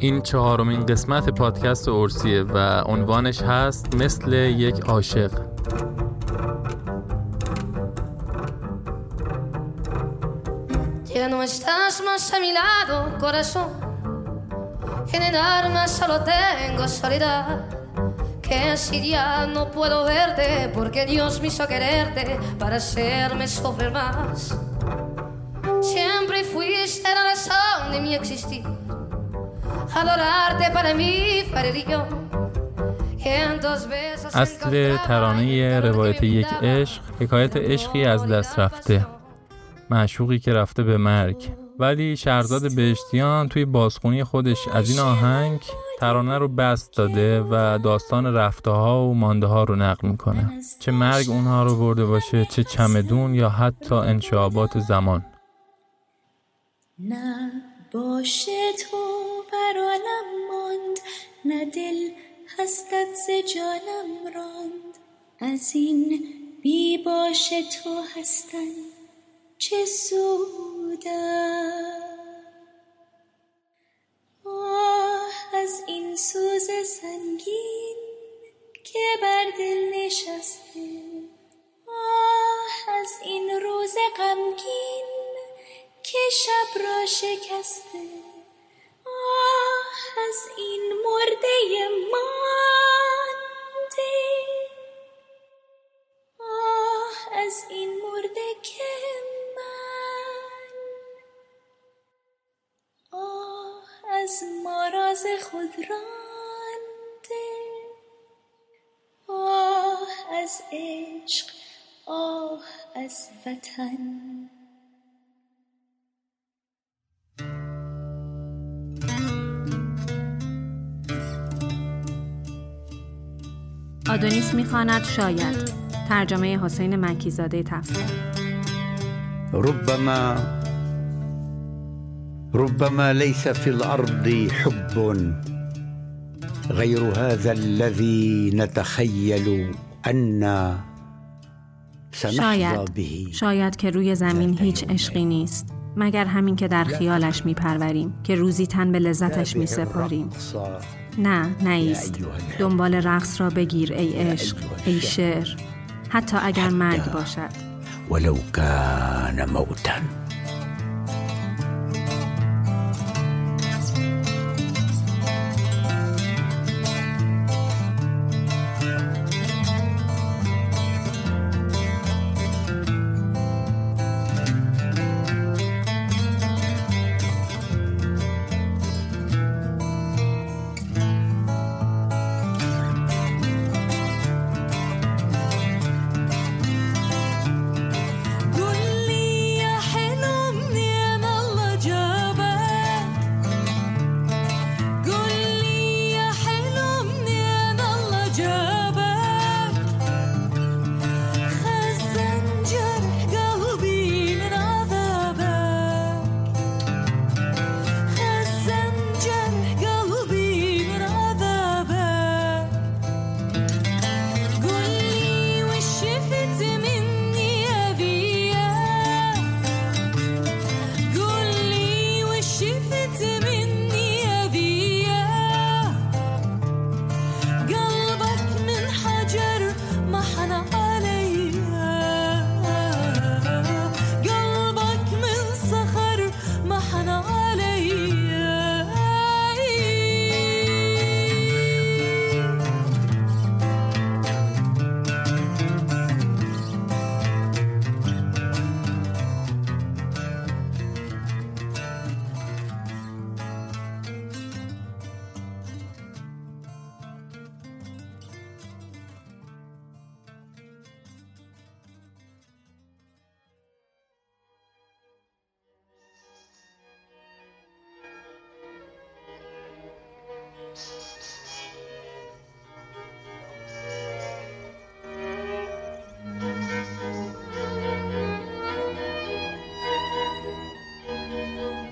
این چهارمین قسمت پادکست اورسیه و عنوانش هست مثل یک عاشق. Siempre fuiste la razón de mi existir. Adorarte para mí besos اصل ترانه روایت یک عشق حکایت عشقی از دست رفته. معشوقی که رفته به مرگ. ولی شهرزاد بهشتیان توی بازخونی خودش از این آهنگ ترانه رو بست داده و داستان رفته ها و مانده ها رو نقل می‌کنه. چه مرگ اونها رو برده باشه چه چمدون یا حتی انشابات زمان. نه باشه تو بر عالم ماند نه دل هستت ز جانم راند. از این بی باشه تو هستن چه سودم از این سوز سنگین که بر دل نشسته. آه از این روز غمگین که شب را شکسته. از این مرده مانده آه از این مرده که من آه از ماراز خود رانده آه از عشق آه از وطن آدونیس می‌خواند شاید. ترجمه حسین مکیزاده تفسیر. ربما ربما ليس في الارض حب غير هذا الذي نتخيل ان شاید. به شاید که روی زمین هیچ عشقی نیست. مگر همین که در خیالش میپروریم که روزی تن به لذتش میسپاریم. نه نیست دنبال رقص را بگیر ای عشق ای شعر. حتی اگر مرگ باشد. ولو كان موتا.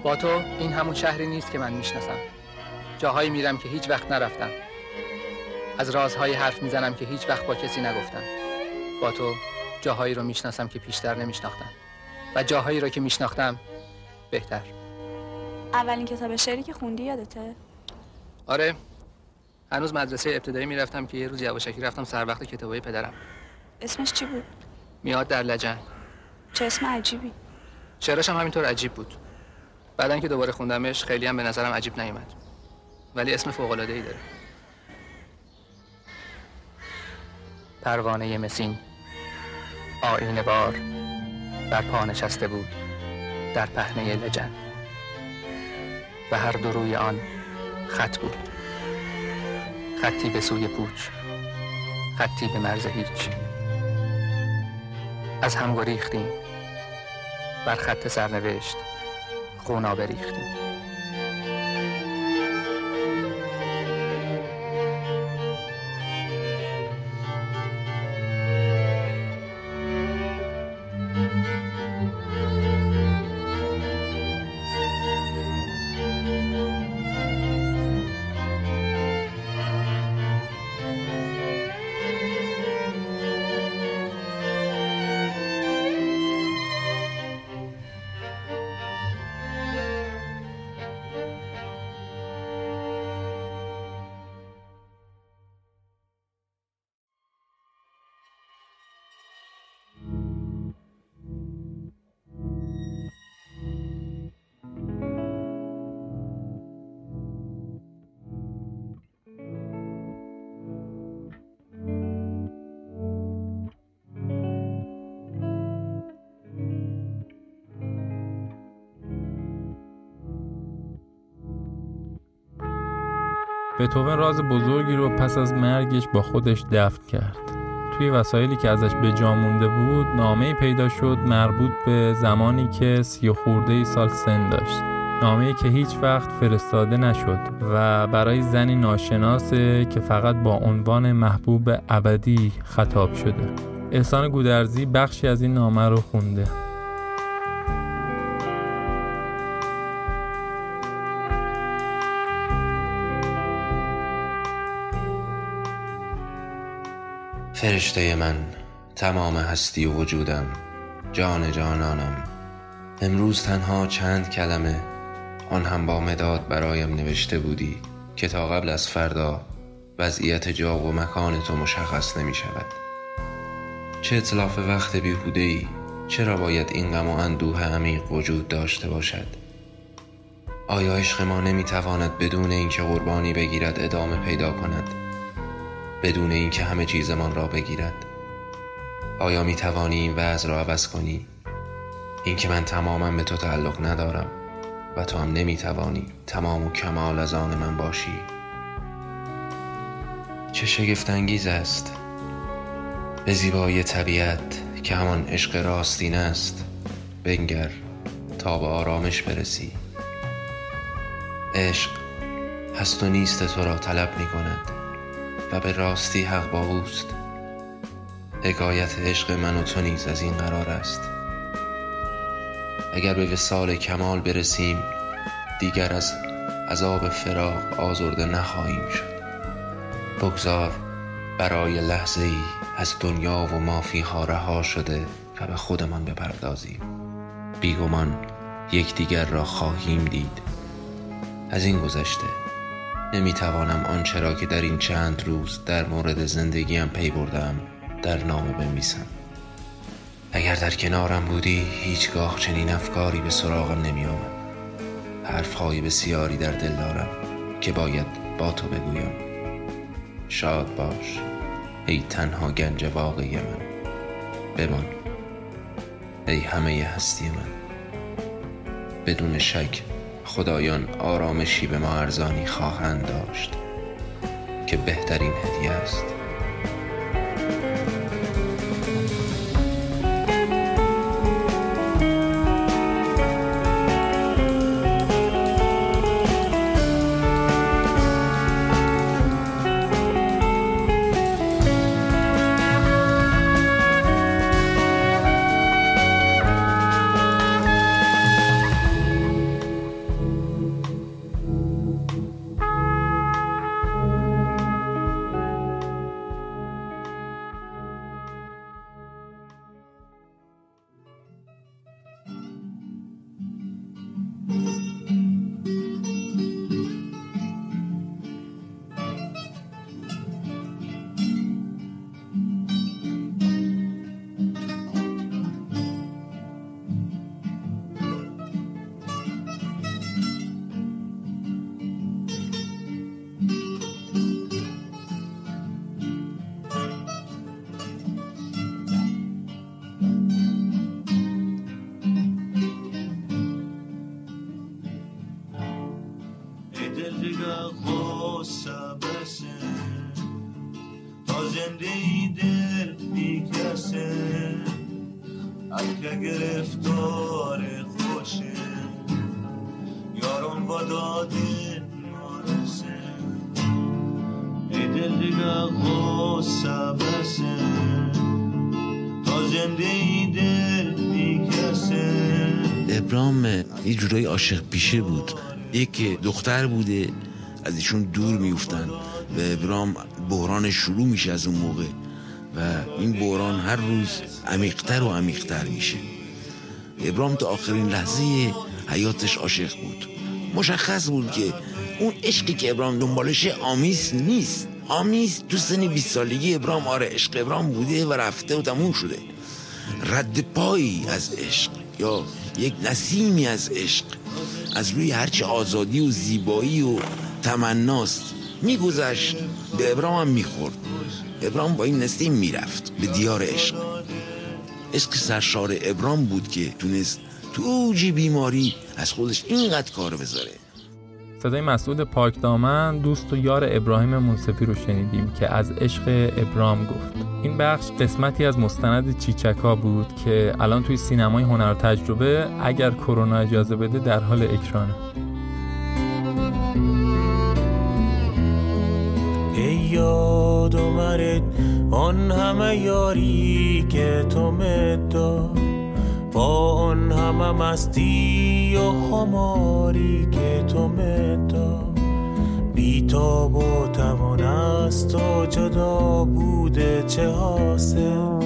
با تو این همون شهری نیست که من می‌شناسم. جاهایی میرم که هیچ وقت نرفتم. از رازهایی حرف می‌زنم که هیچ وقت با کسی نگفتم. با تو جاهایی رو می‌شناسم که پیشتر نمیشناختم. و جاهایی رو که میشناختم بهتر. اولین کتاب شعری که خوندی یادته؟ آره. هنوز مدرسه ابتدایی می‌رفتم که یه روز یواشکی رفتم سر وقت کتابای پدرم. اسمش چی بود؟ میاد در لجن. چه اسم عجیبی. شعرش هم همینطور عجیب بود. بعدن که دوباره خوندمش خیلی هم به نظرم عجیب نیومد. ولی اسم فوق العاده ای داره. پروانه مسین. آینه بار. بر پا نشسته بود. در پهنه لجن. و هر دو روی آن خط بود. خطی به سوی پوچ. خطی به مرز هیچ. از هم گریختیم. بر خط سرنوشت خونا بریختیم بتوون راز بزرگی رو پس از مرگش با خودش دفن کرد. توی وسایلی که ازش به جا مونده بود نامه پیدا شد مربوط به زمانی که سی خورده ای سال سن داشت. نامه که هیچ وقت فرستاده نشد و برای زنی ناشناسه که فقط با عنوان محبوب ابدی خطاب شده. احسان گودرزی بخشی از این نامه رو خونده. فرشته من تمام هستی و وجودم جان جانانم. امروز تنها چند کلمه آن هم با مداد برایم نوشته بودی که تا قبل از فردا وضعیت جا و مکان تو مشخص نمی شود. چه اطلاف وقت بیهوده ای چرا باید این غم و اندوه عمیق وجود داشته باشد؟ آیا عشق ما نمی تواند بدون اینکه قربانی بگیرد ادامه پیدا کند؟ بدون اینکه همه چیزمان را بگیرد؟ آیا می توانی این وضع را عوض کنی؟ اینکه من تماما به تو تعلق ندارم و تو هم نمی توانی تمام و کمال از آن من باشی. چه شگفت انگیز است. به زیبایی طبیعت که همان عشق راستین است بنگر تا به آرامش برسی. عشق هست و نیست تو را طلب می کند و به راستی حق با اوست. حکایت عشق من و تو نیز از این قرار است. اگر به وسال کمال برسیم دیگر از عذاب فراق آزرده نخواهیم شد. بگذار برای لحظه ای از دنیا و مافیها رها شده و به خودمان بپردازیم. بیگمان یکدیگر را خواهیم دید. از این گذشته نمی‌توانم آنچه را که در این چند روز در مورد زندگیم پی بردم در نامه بنویسم. اگر در کنارم بودی هیچگاه چنین افکاری به سراغم نمی آمد حرفهای بسیاری در دل دارم که باید با تو بگویم. شاد باش ای تنها گنج واقعی من. بمان ای همه هستی من. بدون شک خدایان آرامشی به ما ارزانی خواهند داشت که بهترین هدیه است. ابرام یه جورایی عاشق پیشه بود. یک دختر بوده از ایشون دور میفتن و ابرام بحران شروع میشه از اون موقع. و این بحران هر روز عمیقتر و عمیقتر میشه. ابرام تا آخرین لحظه حیاتش عاشق بود. مشخص بود که اون عشقی که ابرام دنبالشه آمیز نیست. آمیز تو سن 20 سالگی ابرام آره عشق ابرام بوده و رفته و تموم شده. رد پایی از عشق یا یک نسیمی از عشق از روی هرچه آزادی و زیبایی و تمناست میگذشت. به ابرام هم می‌خورد. ابرام با این نسیم می‌رفت به دیار عشق. عشق سرشار ابرام بود که تونست تو اوج بیماری از خودش اینقدر کار بذاره. صدای مسعود پاکدامن دوست و یار ابراهیم منصفی رو شنیدیم که از عشق ابرام گفت. این بخش قسمتی از مستند چیچکا بود که الان توی سینمای هنر تجربه اگر کرونا اجازه بده در حال اکرانه. یاد آن همه یاری که تو مدا با آن همه مستی و خماری که تو مدا بیتاب و توان است و جدا بوده چه حاصل؟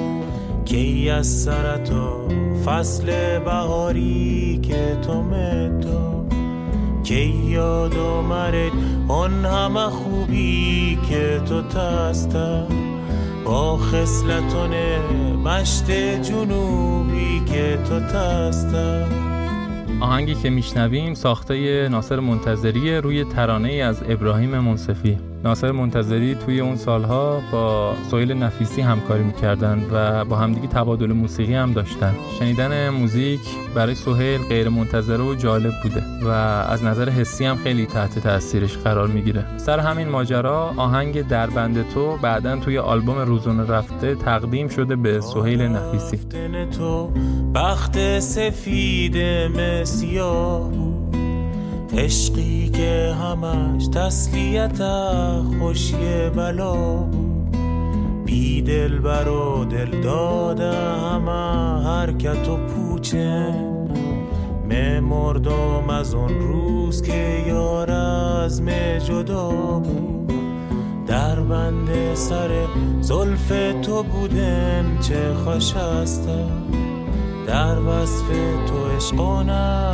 کی از سرتا فصل بهاری که تو مدا کی یاد آمد آن همه خوبی که تو تسته با خسلتون مشت جنوبی که تو تسته آهنگی که میشنویم ساخته ناصر منتظری روی ترانه ای از ابراهیم منصفی. ناصر منتظری توی اون سالها با سویل نفیسی همکاری می‌کردن و با همدیگه تبادل موسیقی هم داشتن. شنیدن موزیک برای سهیل غیر منتظره و جالب بوده و از نظر حسی هم خیلی تحت تاثیرش قرار می‌گیره. سر همین ماجرا آهنگ دربند تو بعدا توی آلبوم روزونه رفته تقدیم شده به سهیل نفیسی. تو بخت سفید عشقی که همش تسلیت خوشی بلا بی دل بر و دل داده همه حرکت و پوچه. مردم از اون روز که یار از می جدا بود. در بند سر زلف تو بودن چه خوش هسته در وصف تو عشقانه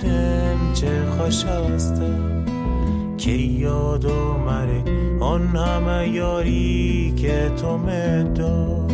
سرودن چه خوش هستم که یاد و مره آن همه یاری که تو مدار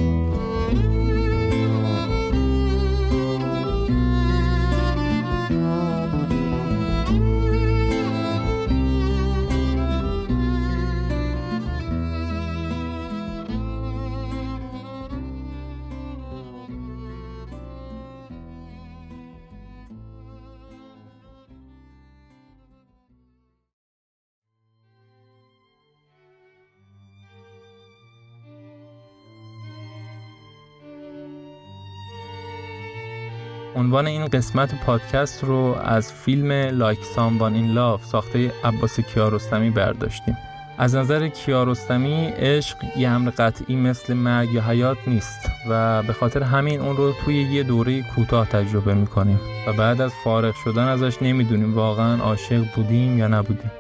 عنوان این قسمت پادکست رو از فیلم لایک ساموان این لاف ساخته عباس کیارستمی برداشتیم. از نظر کیارستمی عشق یه امر قطعی مثل مرگ یا حیات نیست و به خاطر همین اون رو توی یه دوره کوتاه تجربه می‌کنیم و بعد از فارغ شدن ازش نمی‌دونیم واقعا عاشق بودیم یا نبودیم.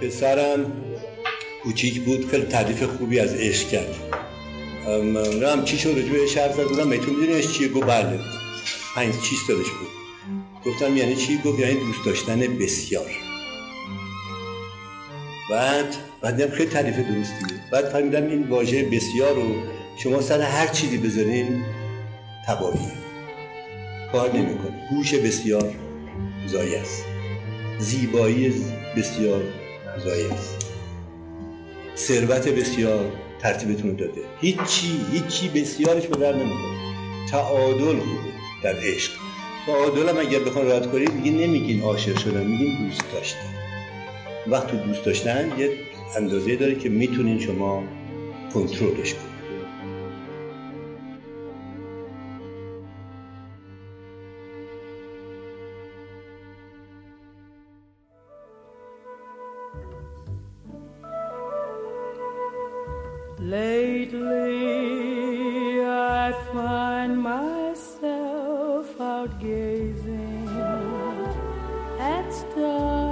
پسرم کوچیک بود خیلی تعریف خوبی از عشق کرد. هم چی شد رجوع بهش حرف زد بودم میتون میدونیش چیه گفت بله. پنج چیز دادش بود. گفتم یعنی چی؟ گفت یعنی دوست داشتن بسیار. بعد بعد خیلی تعریف درستیه بعد فهمیدم این واژه بسیار رو شما سر هر چیزی بذارین تباهیه کار نمی‌کنه. گوش بسیار زایی است. زیبایی بسیار زایی است. ثروت بسیار ترتیبتون داده. هیچی هیچی بسیارش به در نمی‌کنه تعادل خوبه در عشق. تعادل هم اگر بخوان رد کنید دیگه نمیگین عاشق شدن میگین دوست داشتن. وقت دوست داشتن یه اندازه داره که می‌تونین شما کنترلش کنید. Stars,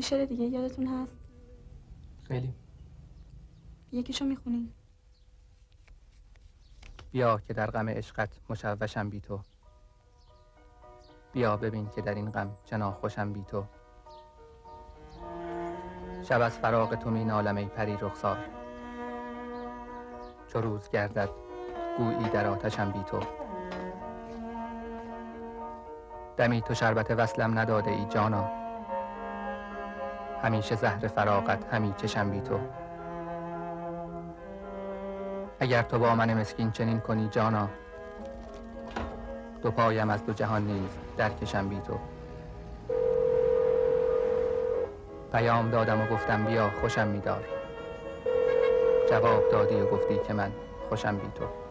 سعدی شعر دیگه یادتون هست؟ خیلی. یکیشو می‌خونین. بیا که در غم عشقت مشوشم بی تو. بیا ببین که در این غم چنا خوشم بی تو. شب از فراق تو می نالم ای پری رخسار. چو روز گردد گویی در آتشم بی تو. دمی تو شربت وصلم نداده ای جانا. همیشه زهر فراقت همی چشم بی تو. اگر تو با من مسکین چنین کنی جانا دو پایم از دو جهان نیز درکشم بی تو. پیام دادم و گفتم بیا خوشم میدار. جواب دادی و گفتی که من خوشم بی تو.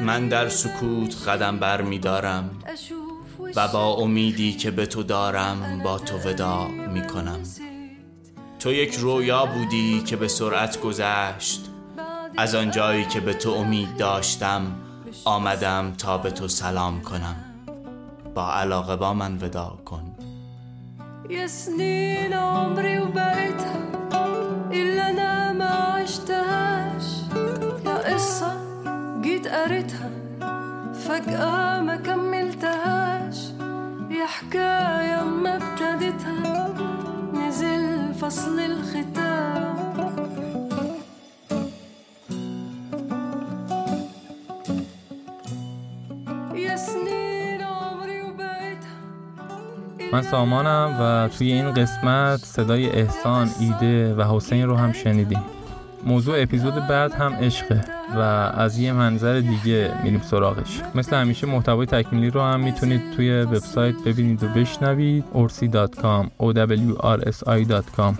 من در سکوت قدم بر می دارم و با امیدی که به تو دارم با تو وداع می کنم. تو یک رویا بودی که به سرعت گذشت. از آن جایی که به تو امید داشتم آمدم تا به تو سلام کنم. با علاقه با من وداع کن. جيت قريتها فجأة ما كملتهاش. يا حكاية ما ابتديتها نزل فصل الختام. من سامانم و توی این قسمت صدای احسان، ایده و حسین رو هم شنیدیم. موضوع اپیزود بعد هم عشقه. و از یه منظر دیگه میریم سراغش. مثل همیشه محتوای تکمیلی رو هم می‌تونید توی وبسایت ببینید و بشنوید. orsi.com owrsi.com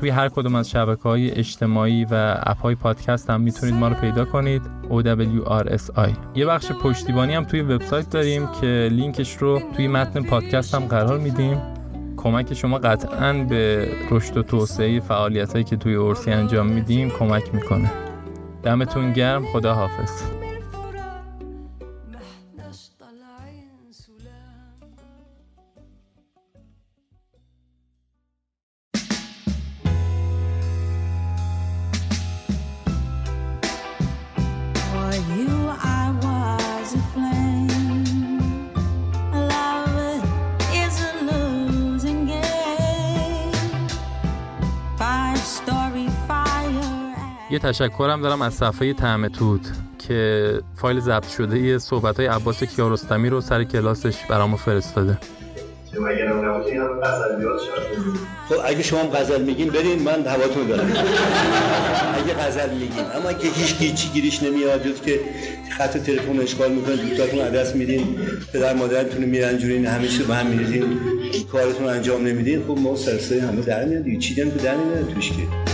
توی هر کدوم از شبکه های اجتماعی و اپ های پادکست هم می‌تونید ما رو پیدا کنید. OWRSI یه بخش پشتیبانی هم توی وبسایت داریم که لینکش رو توی متن پادکست هم قرار میدیم. کمک شما قطعا به رشد و توسعه فعالیت هایی که توی اورسی انجام میدیم کمک می‌کنه. دمتون گرم. خدا حافظ تشکرم دارم از صفحه طعم توت که فایل ضبط شده یه صحبت های عباس کیارستمی رو سر کلاسش برامو فرستاده. خب اگه شما هم غزل میگین برین من هواتون دارم. اگه غزل میگین. اما اگه هیچ گیچی گیریش نمیاد جز که خط تلفن اشغال می‌کنه دوستاتون عدس میدین پدر مادرتون میرن جورین همیشه به هم میریزین کارتون انجام نمیدین خب ما سرسای همه در میاد چی دن در نمیاد توش که.